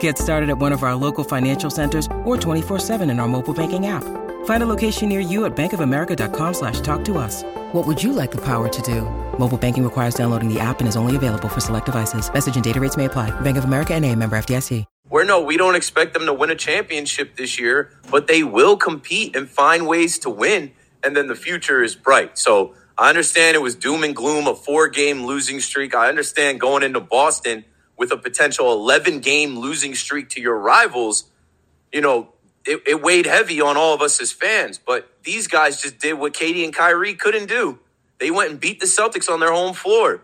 Get started at one of our local financial centers or 24-7 in our mobile banking app. Find a location near you at bankofamerica.com slash talk to us. What would you like the power to do? Mobile banking requires downloading the app and is only available for select devices. Message and data rates may apply. Bank of America and a member FDIC. Where no, we don't expect them to win a championship this year, but they will compete and find ways to win. And then the future is bright. So I understand it was doom and gloom, a four game losing streak. I understand going into Boston – with a potential 11 game losing streak to your rivals, you know, it, it, weighed heavy on all of us as fans. But these guys just did what KD and Kyrie couldn't do. They went and beat the Celtics on their home floor.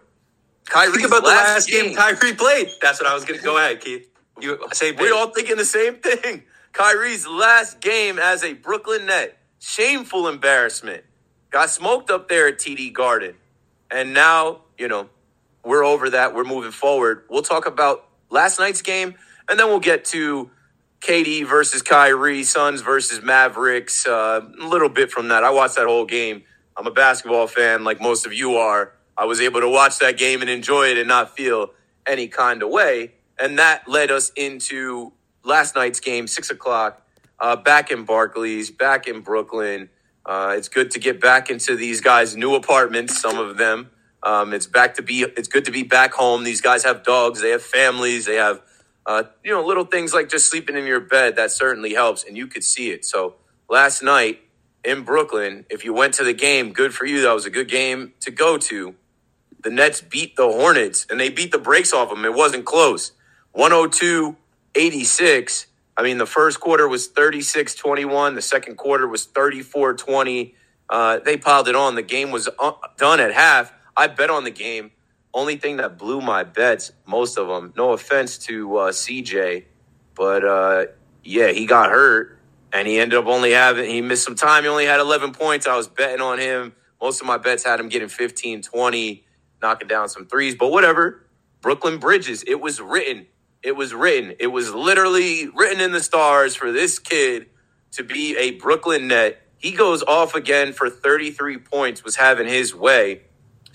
Kyrie Think about last the last game, game Kyrie played. That's what I was going to go ahead, Keith. You same We're all thinking the same thing. Kyrie's last game as a Brooklyn Net. Shameful embarrassment. Got smoked up there at TD Garden. And now, you know, we're over that. We're moving forward. We'll talk about last night's game, and then we'll get to KD versus Kyrie, Suns versus Mavericks. Uh, a little bit from that. I watched that whole game. I'm a basketball fan, like most of you are. I was able to watch that game and enjoy it and not feel any kind of way. And that led us into last night's game, six o'clock, uh, back in Barclays, back in Brooklyn. Uh, it's good to get back into these guys' new apartments, some of them. Um, it's back to be. It's good to be back home. These guys have dogs. They have families. They have, uh, you know, little things like just sleeping in your bed. That certainly helps, and you could see it. So last night in Brooklyn, if you went to the game, good for you. That was a good game to go to. The Nets beat the Hornets, and they beat the brakes off them. It wasn't close. 102 86. I mean, the first quarter was 36 21. The second quarter was 34 20. Uh, they piled it on. The game was uh, done at half. I bet on the game. Only thing that blew my bets, most of them. No offense to uh, CJ, but uh, yeah, he got hurt and he ended up only having he missed some time. He only had 11 points. I was betting on him. Most of my bets had him getting 15, 20, knocking down some threes, but whatever. Brooklyn Bridges, it was written. It was written. It was literally written in the stars for this kid to be a Brooklyn net. He goes off again for 33 points, was having his way.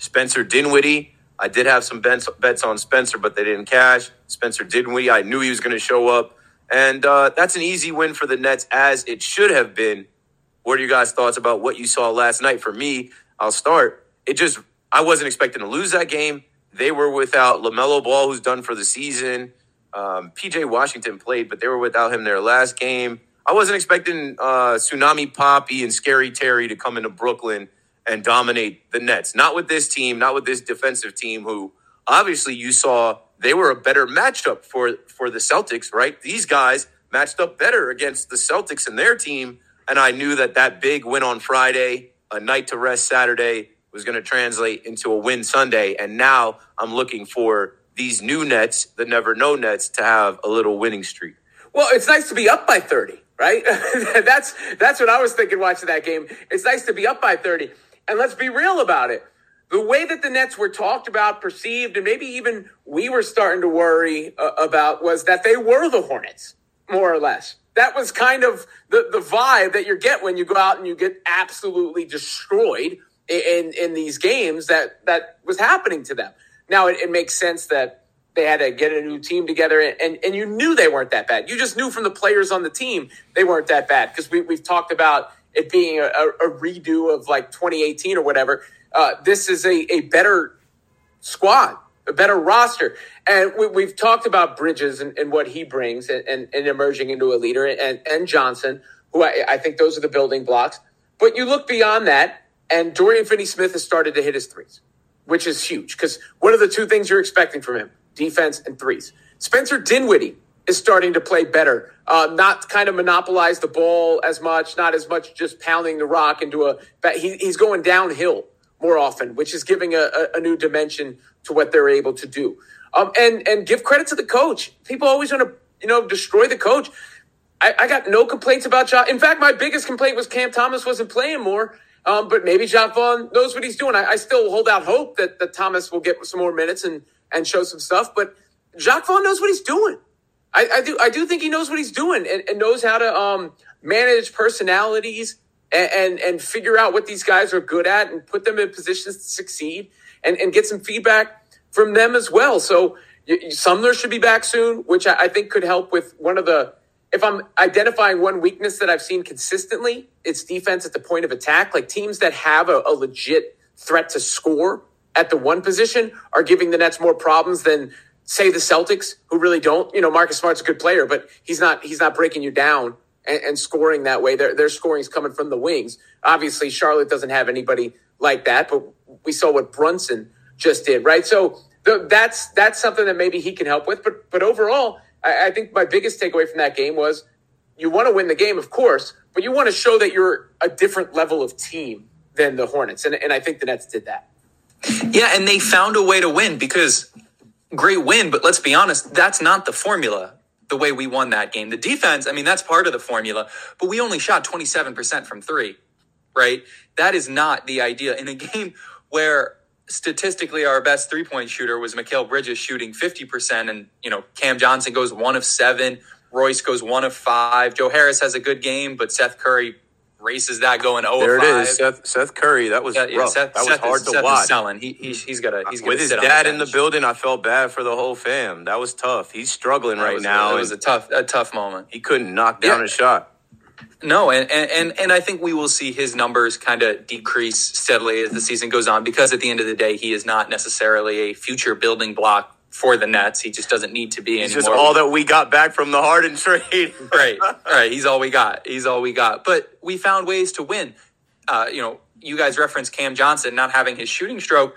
Spencer Dinwiddie. I did have some bets on Spencer, but they didn't cash. Spencer Dinwiddie, I knew he was going to show up. And uh, that's an easy win for the Nets, as it should have been. What are you guys' thoughts about what you saw last night? For me, I'll start. It just, I wasn't expecting to lose that game. They were without LaMelo Ball, who's done for the season. Um, PJ Washington played, but they were without him their last game. I wasn't expecting uh, Tsunami Papi and Scary Terry to come into Brooklyn and dominate the Nets. Not with this team, not with this defensive team who obviously you saw they were a better matchup for for the Celtics, right? These guys matched up better against the Celtics and their team, and I knew that that big win on Friday, a night to rest Saturday was going to translate into a win Sunday, and now I'm looking for these new Nets, the never know Nets, to have a little winning streak. Well, it's nice to be up by 30, right? that's that's what I was thinking watching that game. It's nice to be up by 30. And let's be real about it. The way that the Nets were talked about, perceived, and maybe even we were starting to worry uh, about was that they were the Hornets, more or less. That was kind of the, the vibe that you get when you go out and you get absolutely destroyed in, in these games that, that was happening to them. Now, it, it makes sense that they had to get a new team together, and, and you knew they weren't that bad. You just knew from the players on the team they weren't that bad because we, we've talked about – it being a, a redo of like 2018 or whatever. Uh, this is a, a better squad, a better roster. And we, have talked about Bridges and, and what he brings and, and, and, emerging into a leader and, and Johnson, who I, I think those are the building blocks. But you look beyond that, and Dorian Finney Smith has started to hit his threes. which is huge because what are the two things you're expecting from him? Defense and threes. Spencer Dinwiddie is starting to play better, uh, not kind of monopolize the ball as much, not as much just pounding the rock into a. He, he's going downhill more often, which is giving a, a, new dimension to what they're able to do. Um, and and give credit to the coach. People always want to you know destroy the coach. I, I got no complaints about John. In fact, my biggest complaint was Cam Thomas wasn't playing more. Um, but maybe Jacque Vaughn knows what he's doing. I, I, still hold out hope that, that Thomas will get some more minutes and, and show some stuff. But Jacque Vaughn knows what he's doing. I, I do I do think he knows what he's doing and, and knows how to um, manage personalities and, and, and figure out what these guys are good at and put them in positions to succeed and, and get some feedback from them as well. So Sumner should be back soon, which I, I think could help with one of the if I'm identifying one weakness that I've seen consistently, it's defense at the point of attack. Like teams that have a, a legit threat to score at the one position are giving the Nets more problems than say the Celtics, who really don't. You know, Marcus Smart's a good player, but he's not he's not breaking you down and, and scoring that way. Their their scoring is coming from the wings. Obviously, Charlotte doesn't have anybody like that, but we saw what Brunson just did, right? So the, that's that's something that maybe he can help with. But but overall, I, I think my biggest takeaway from that game was you want to win the game, of course, but you want to show that you're a different level of team than the Hornets, and and I think the Nets did that. Yeah, and they found a way to win because great win, but let's be honest, that's not the formula. The way we won that game, the defense, I mean, that's part of the formula, but we only shot 27% from three, right? That is not the idea in a game where statistically our best three point shooter was Mikal Bridges shooting 50%. And, you know, Cam Johnson goes one of seven. Royce goes one of five. Joe Harris has a good game, but Seth Curry races that going 0 there it is. Oh Seth, Seth Curry that was yeah, yeah, rough. Seth, that Seth was hard is, to Seth watch. selling. He, he's, he's got a he's with his dad in the building I felt bad for the whole fam. That was tough. He's struggling that right was, now it was a tough a tough moment. he couldn't knock down yeah. a shot. No, and, and and I think we will see his numbers kind of decrease steadily as the season goes on because at the end of the day, he is not necessarily a future building block for the Nets. He just doesn't need to be He's anymore. just all that we got back from the Harden trade. right, right. He's all we got. He's all we got. But we found ways to win. Uh, you know, you guys referenced Cam Johnson not having his shooting stroke.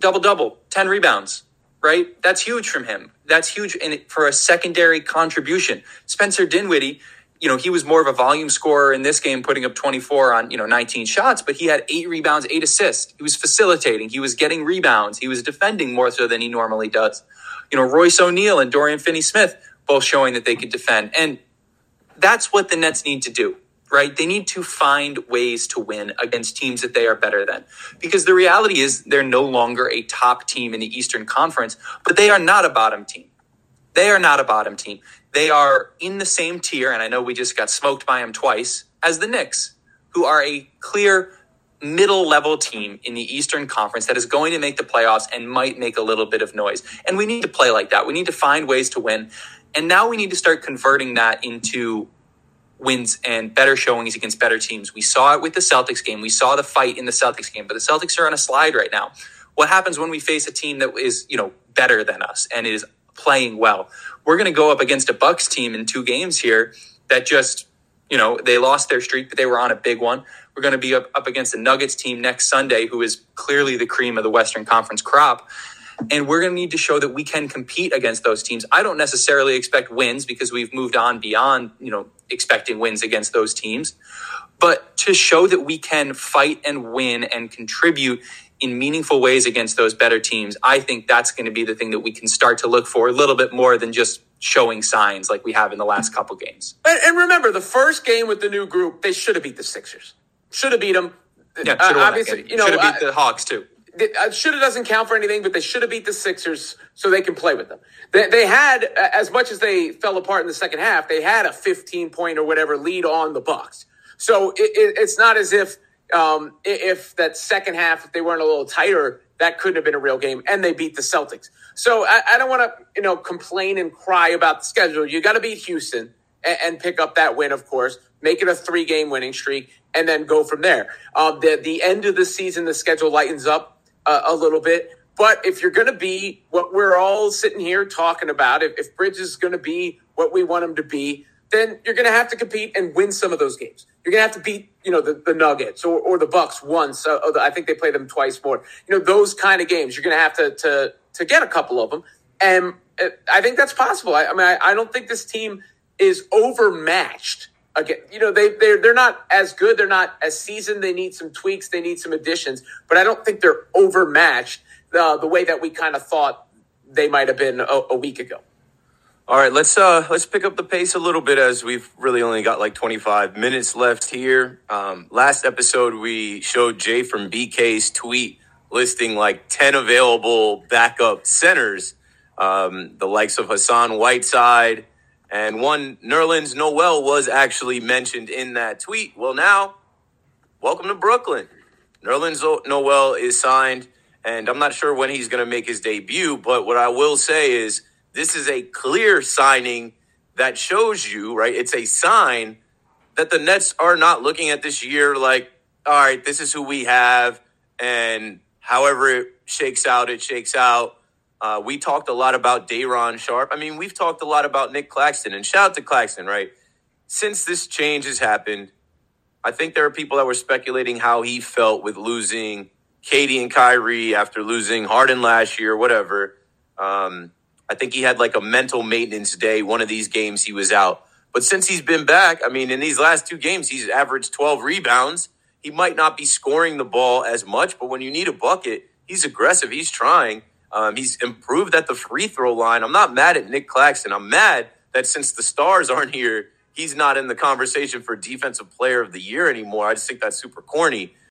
double double, 10 rebounds, right? That's huge from him. That's huge in, for a secondary contribution. Spencer Dinwiddie, you know, he was more of a volume scorer in this game, putting up 24 on, you know, 19 shots, but he had eight rebounds, eight assists. He was facilitating, he was getting rebounds, he was defending more so than he normally does. You know, Royce O'Neale and Dorian Finney Smith both showing that they could defend. And that's what the Nets need to do right? They need to find ways to win against teams that they are better than. Because the reality is they're no longer a top team in the Eastern Conference, but they are not a bottom team. They are not a bottom team. They are in the same tier, and I know we just got smoked by them twice, as the Knicks, who are a clear middle level team in the Eastern Conference that is going to make the playoffs and might make a little bit of noise. And we need to play like that. We need to find ways to win. And now we need to start converting that into wins and better showings against better teams. We saw it with the Celtics game. We saw the fight in the Celtics game, but the Celtics are on a slide right now. What happens when we face a team that is, you know, better than us and is playing well? We're going to go up against a Bucks team in two games here that just, you know, they lost their streak, but they were on a big one. We're going to be up, up against the Nuggets team next Sunday, who is clearly the cream of the Western Conference crop. And we're going to need to show that we can compete against those teams. I don't necessarily expect wins because we've moved on beyond, you know, expecting wins against those teams. But to show that we can fight and win and contribute in meaningful ways against those better teams, I think that's going to be the thing that we can start to look for a little bit more than just showing signs like we have in the last couple games. And, and remember, the first game with the new group, they should have beat the Sixers. Should have beat them. Yeah, uh, obviously, you know, should have beat the Hawks too. Uh, should have doesn't count for anything, but they should have beat the Sixers so they can play with them. They, they had, as much as they fell apart in the second half, they had a 15 point or whatever lead on the Bucks. So it, it, it's not as if um, if that second half, if they weren't a little tighter, that couldn't have been a real game. And they beat the Celtics. So I, I don't want to, you know, complain and cry about the schedule. You got to beat Houston and, and, pick up that win, of course, make it a three game winning streak, and then go from there. Um, the, the end of the season, the schedule lightens up uh, a little bit. But if you're going to be what we're all sitting here talking about, if, if Bridges is going to be what we want him to be, then you're going to have to compete and win some of those games. You're going to have to beat, you know, the, the Nuggets or, or the Bucks once. Uh, I think they play them twice more. You know, those kind of games. You're going to have to to to get a couple of them, and uh, I think that's possible. I, I mean, I, I, don't think this team is overmatched. Again, you know, they they're they're not as good. They're not as seasoned. They need some tweaks. They need some additions. But I don't think they're overmatched uh, the way that we kind of thought they might have been a, a week ago. All right, let's uh let's pick up the pace a little bit as we've really only got like 25 minutes left here. Um, last episode we showed Jay from BK's tweet listing like 10 available backup centers, um, the likes of Hassan Whiteside and one Nerlens Noel was actually mentioned in that tweet. Well, now, welcome to Brooklyn. Nerlens Noel is signed, and I'm not sure when he's going to make his debut, but what I will say is this is a clear signing that shows you, right? It's a sign that the Nets are not looking at this year like, all right, this is who we have, and however it shakes out, it shakes out. Uh, we talked a lot about Day'Ron Sharpe. I mean, we've talked a lot about Nick Claxton, and shout out to Claxton, right? Since this change has happened, I think there are people that were speculating how he felt with losing KD and Kyrie after losing Harden last year, whatever. Um, I think he had like a mental maintenance day. One of these games he was out. But since he's been back, I mean, in these last two games, he's averaged 12 rebounds. He might not be scoring the ball as much, but when you need a bucket, he's aggressive. He's trying. Um, he's improved at the free throw line. I'm not mad at Nick Claxton. I'm mad that since the stars aren't here, he's not in the conversation for defensive player of the year anymore. I just think that's super corny.